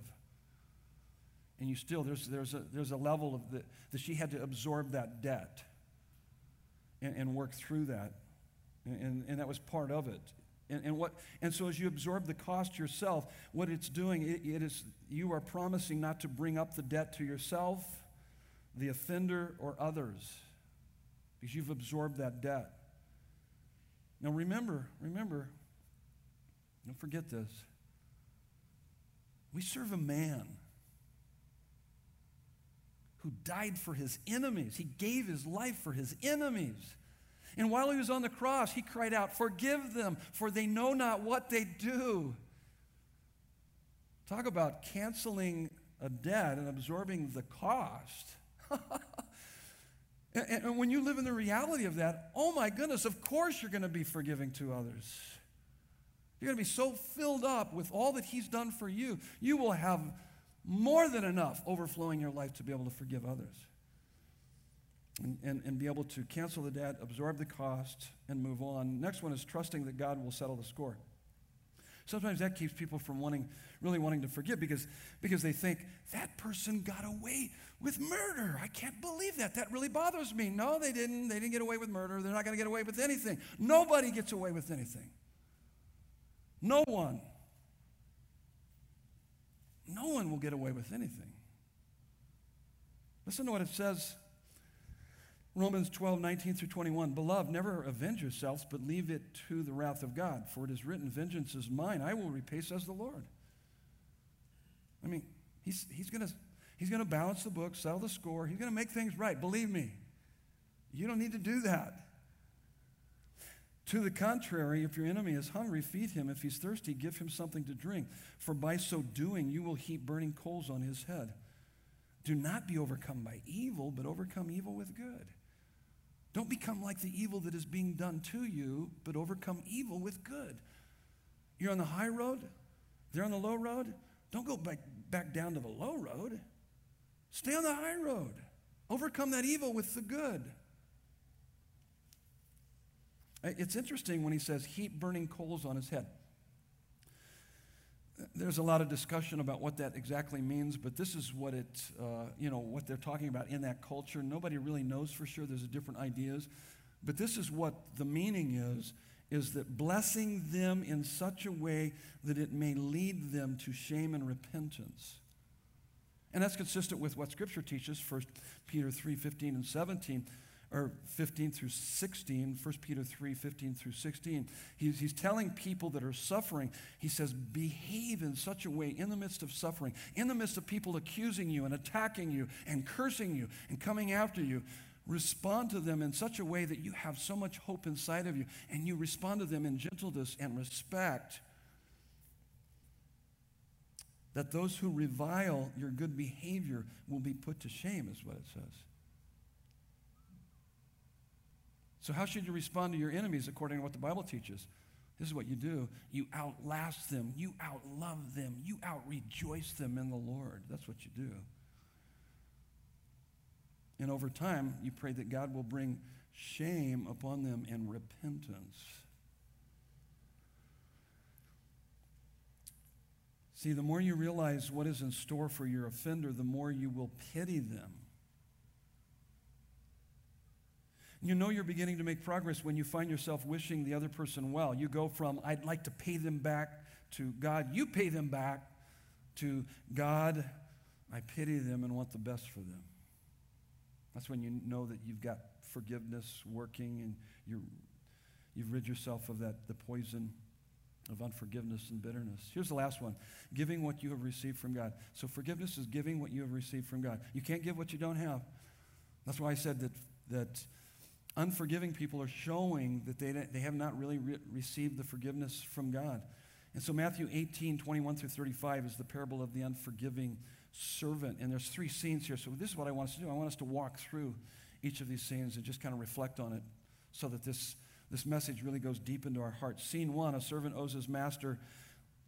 And you still, there's, there's, a, there's a level of the, that she had to absorb that debt and, and work through that. And, and, that was part of it. And, and, what, and so as you absorb the cost yourself, what it's doing, it, it is you are promising not to bring up the debt to yourself, the offender, or others, because you've absorbed that debt. Now remember, remember, don't forget this. We serve a man who died for his enemies. He gave his life for his enemies. And while he was on the cross, he cried out, Forgive them, for they know not what they do. Talk about canceling a debt and absorbing the cost. and, and, when you live in the reality of that, oh my goodness, of course you're going to be forgiving to others. You're going to be so filled up with all that he's done for you, you will have more than enough overflowing your life to be able to forgive others and, and, and be able to cancel the debt, absorb the cost, and move on. Next one is trusting that God will settle the score. Sometimes that keeps people from wanting, really wanting to forgive because, because they think that person got away with murder. I can't believe that. That really bothers me. No, they didn't. They didn't get away with murder. They're not going to get away with anything. Nobody gets away with anything. No one. No one will get away with anything. Listen to what it says Romans 12, 19 through 21. Beloved, never avenge yourselves, but leave it to the wrath of God. For it is written, Vengeance is mine, I will repay, says the Lord. I mean, he's, he's going he's gonna balance the book, settle the score, he's going to make things right. Believe me. You don't need to do that. To the contrary, if your enemy is hungry, feed him. If he's thirsty, give him something to drink. For by so doing, you will heap burning coals on his head. Do not be overcome by evil, but overcome evil with good. Don't become like the evil that is being done to you, but overcome evil with good. You're on the high road, they're on the low road. Don't go back, back down to the low road. Stay on the high road. Overcome that evil with the good. It's interesting when he says, heap burning coals on his head. There's a lot of discussion about what that exactly means, but this is what it, uh, you know, what they're talking about in that culture. Nobody really knows for sure. There's different ideas, but this is what the meaning is: is that blessing them in such a way that it may lead them to shame and repentance. And that's consistent with what Scripture teaches, 1 Peter 3 15 and 17 or 15 through 16, 1 Peter 3 15 through 16. He's, he's telling people that are suffering, he says, behave in such a way in the midst of suffering, in the midst of people accusing you and attacking you and cursing you and coming after you. Respond to them in such a way that you have so much hope inside of you and you respond to them in gentleness and respect. That those who revile your good behavior will be put to shame, is what it says. So, how should you respond to your enemies according to what the Bible teaches? This is what you do you outlast them, you outlove them, you outrejoice them in the Lord. That's what you do. And over time, you pray that God will bring shame upon them and repentance. See, the more you realize what is in store for your offender, the more you will pity them. You know you're beginning to make progress when you find yourself wishing the other person well. You go from, I'd like to pay them back, to God, you pay them back, to God, I pity them and want the best for them. That's when you know that you've got forgiveness working and you you've rid yourself of that, the poison of unforgiveness and bitterness. Here's the last one giving what you have received from God. So, forgiveness is giving what you have received from God. You can't give what you don't have. That's why I said that, that unforgiving people are showing that they, they have not really re- received the forgiveness from God. And so, Matthew 18, 21 through 35 is the parable of the unforgiving servant. And there's three scenes here. So, this is what I want us to do. I want us to walk through each of these scenes and just kind of reflect on it so that this this message really goes deep into our hearts. Scene one a servant owes his master,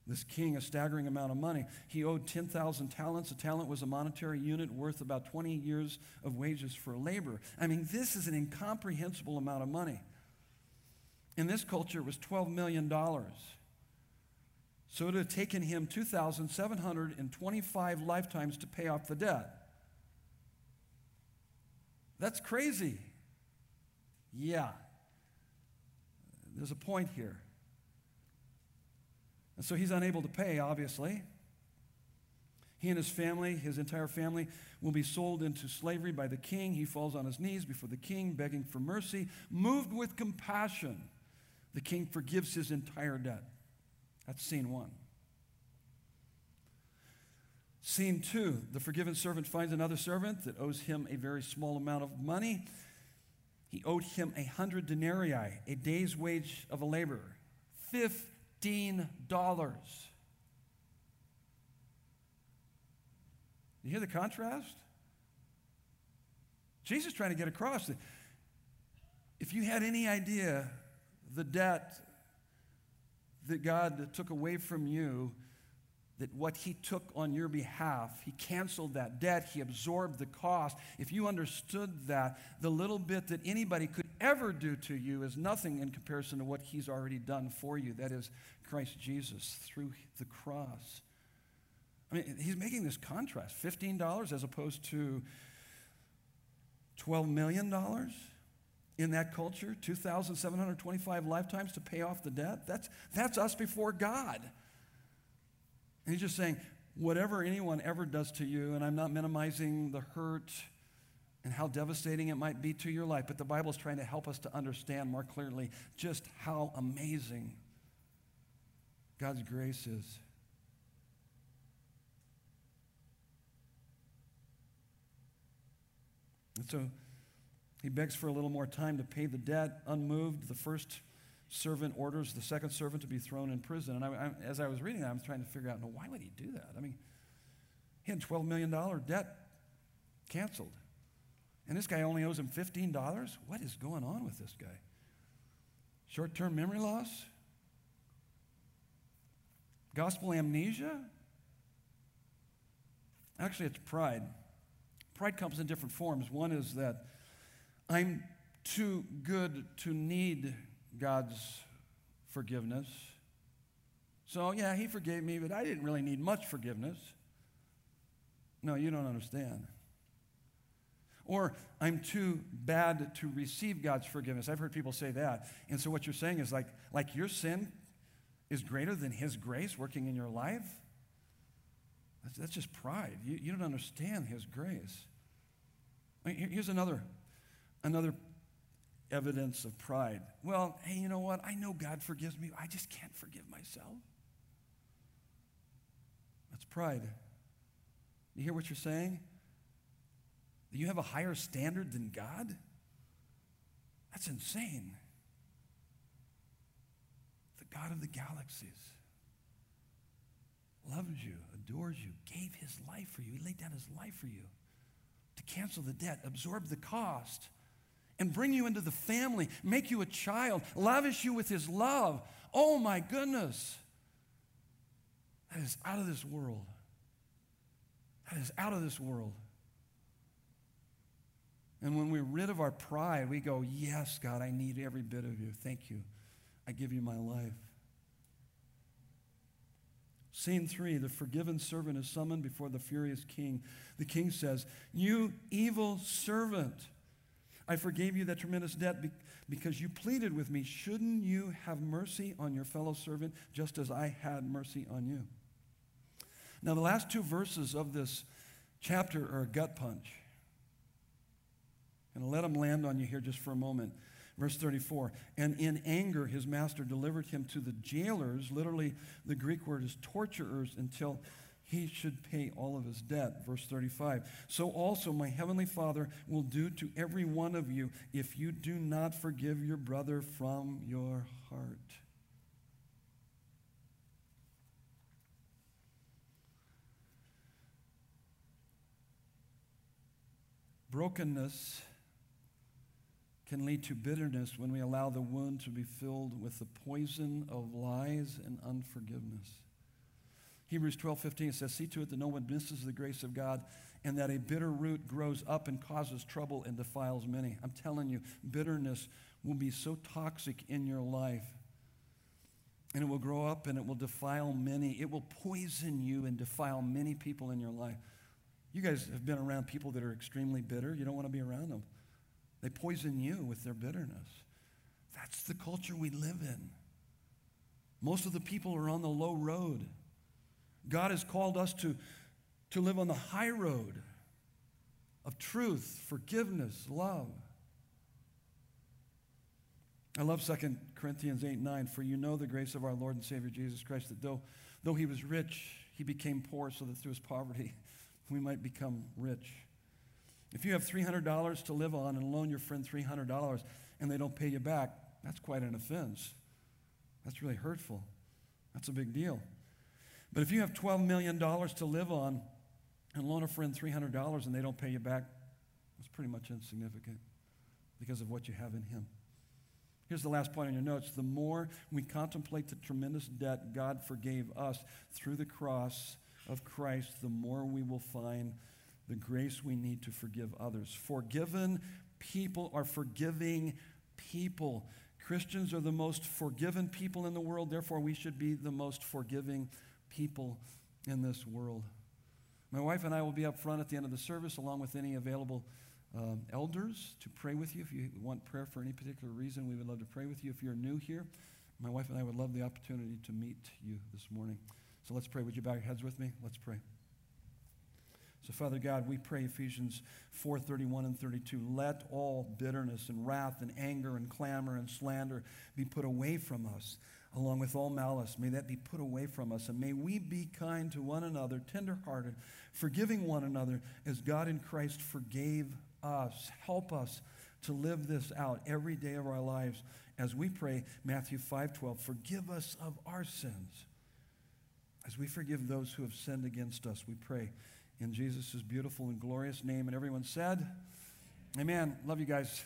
this king, a staggering amount of money. He owed 10,000 talents. A talent was a monetary unit worth about 20 years of wages for labor. I mean, this is an incomprehensible amount of money. In this culture, it was $12 million. So it would have taken him 2,725 lifetimes to pay off the debt. That's crazy. Yeah there's a point here. And so he's unable to pay, obviously. He and his family, his entire family, will be sold into slavery by the king. He falls on his knees before the king, begging for mercy. Moved with compassion, the king forgives his entire debt. That's scene one. Scene two the forgiven servant finds another servant that owes him a very small amount of money. He owed him a hundred denarii, a day's wage of a laborer. Fifty $15. You hear the contrast? Jesus is trying to get across that if you had any idea the debt that God took away from you, that what He took on your behalf, He canceled that debt, He absorbed the cost. If you understood that, the little bit that anybody could ever do to you is nothing in comparison to what he's already done for you. That is Christ Jesus through the cross. I mean, he's making this contrast $15 as opposed to $12 million in that culture, 2,725 lifetimes to pay off the debt. That's, that's us before God. And he's just saying, whatever anyone ever does to you, and I'm not minimizing the hurt and how devastating it might be to your life, but the Bible is trying to help us to understand more clearly just how amazing God's grace is. And so he begs for a little more time to pay the debt, unmoved. The first servant orders the second servant to be thrown in prison. And I, I, as I was reading that, I was trying to figure out, no, why would he do that? I mean, he had $12 million debt canceled. And this guy only owes him $15? What is going on with this guy? Short term memory loss? Gospel amnesia? Actually, it's pride. Pride comes in different forms. One is that I'm too good to need God's forgiveness. So, yeah, He forgave me, but I didn't really need much forgiveness. No, you don't understand. Or I'm too bad to receive God's forgiveness. I've heard people say that. And so what you're saying is like, like your sin is greater than His grace working in your life? That's, that's just pride. You, you don't understand His grace. I mean, here's another, another evidence of pride. Well, hey, you know what? I know God forgives me. I just can't forgive myself. That's pride. You hear what you're saying? You have a higher standard than God? That's insane. The God of the galaxies loves you, adores you, gave his life for you. He laid down his life for you to cancel the debt, absorb the cost and bring you into the family, make you a child, lavish you with his love. Oh my goodness. That is out of this world. That is out of this world. And when we're rid of our pride, we go, Yes, God, I need every bit of you. Thank you. I give you my life. Scene three the forgiven servant is summoned before the furious king. The king says, You evil servant, I forgave you that tremendous debt because you pleaded with me. Shouldn't you have mercy on your fellow servant just as I had mercy on you? Now, the last two verses of this chapter are a gut punch. And let them land on you here just for a moment. Verse 34 And in anger, his master delivered him to the jailers. Literally, the Greek word is torturers until he should pay all of his debt. Verse 35. So also my heavenly Father will do to every one of you if you do not forgive your brother from your heart. Brokenness can lead to bitterness when we allow the wound to be filled with the poison of lies and unforgiveness. Hebrews 12 15 says, See to it that no one misses the grace of God and that a bitter root grows up and causes trouble and defiles many. I'm telling you, bitterness will be so toxic in your life and it will grow up and it will defile many. It will poison you and defile many people in your life. You guys have been around people that are extremely bitter. You don't want to be around them. They poison you with their bitterness. That's the culture we live in. Most of the people are on the low road. God has called us to, to live on the high road of truth, forgiveness, love. I love 2 Corinthians 8 9. For you know the grace of our Lord and Savior Jesus Christ, that though, though he was rich, he became poor so that through his poverty we might become rich. If you have $300 to live on and loan your friend $300 and they don't pay you back, that's quite an offense. That's really hurtful. That's a big deal. But if you have $12 million to live on and loan a friend $300 and they don't pay you back, that's pretty much insignificant because of what you have in Him. Here's the last point on your notes. The more we contemplate the tremendous debt God forgave us through the cross of Christ, the more we will find the grace we need to forgive others. Forgiven people are forgiving people. Christians are the most forgiven people in the world, therefore, we should be the most forgiving people in this world. My wife and I will be up front at the end of the service, along with any available um, elders, to pray with you. If you want prayer for any particular reason, we would love to pray with you. If you're new here, my wife and I would love the opportunity to meet you this morning. So let's pray. Would you bow your heads with me? Let's pray. So, Father God, we pray Ephesians 4 31 and 32. Let all bitterness and wrath and anger and clamor and slander be put away from us, along with all malice. May that be put away from us. And may we be kind to one another, tenderhearted, forgiving one another as God in Christ forgave us. Help us to live this out every day of our lives as we pray Matthew 5 12. Forgive us of our sins as we forgive those who have sinned against us. We pray in Jesus' beautiful and glorious name. And everyone said, Amen. Love you guys.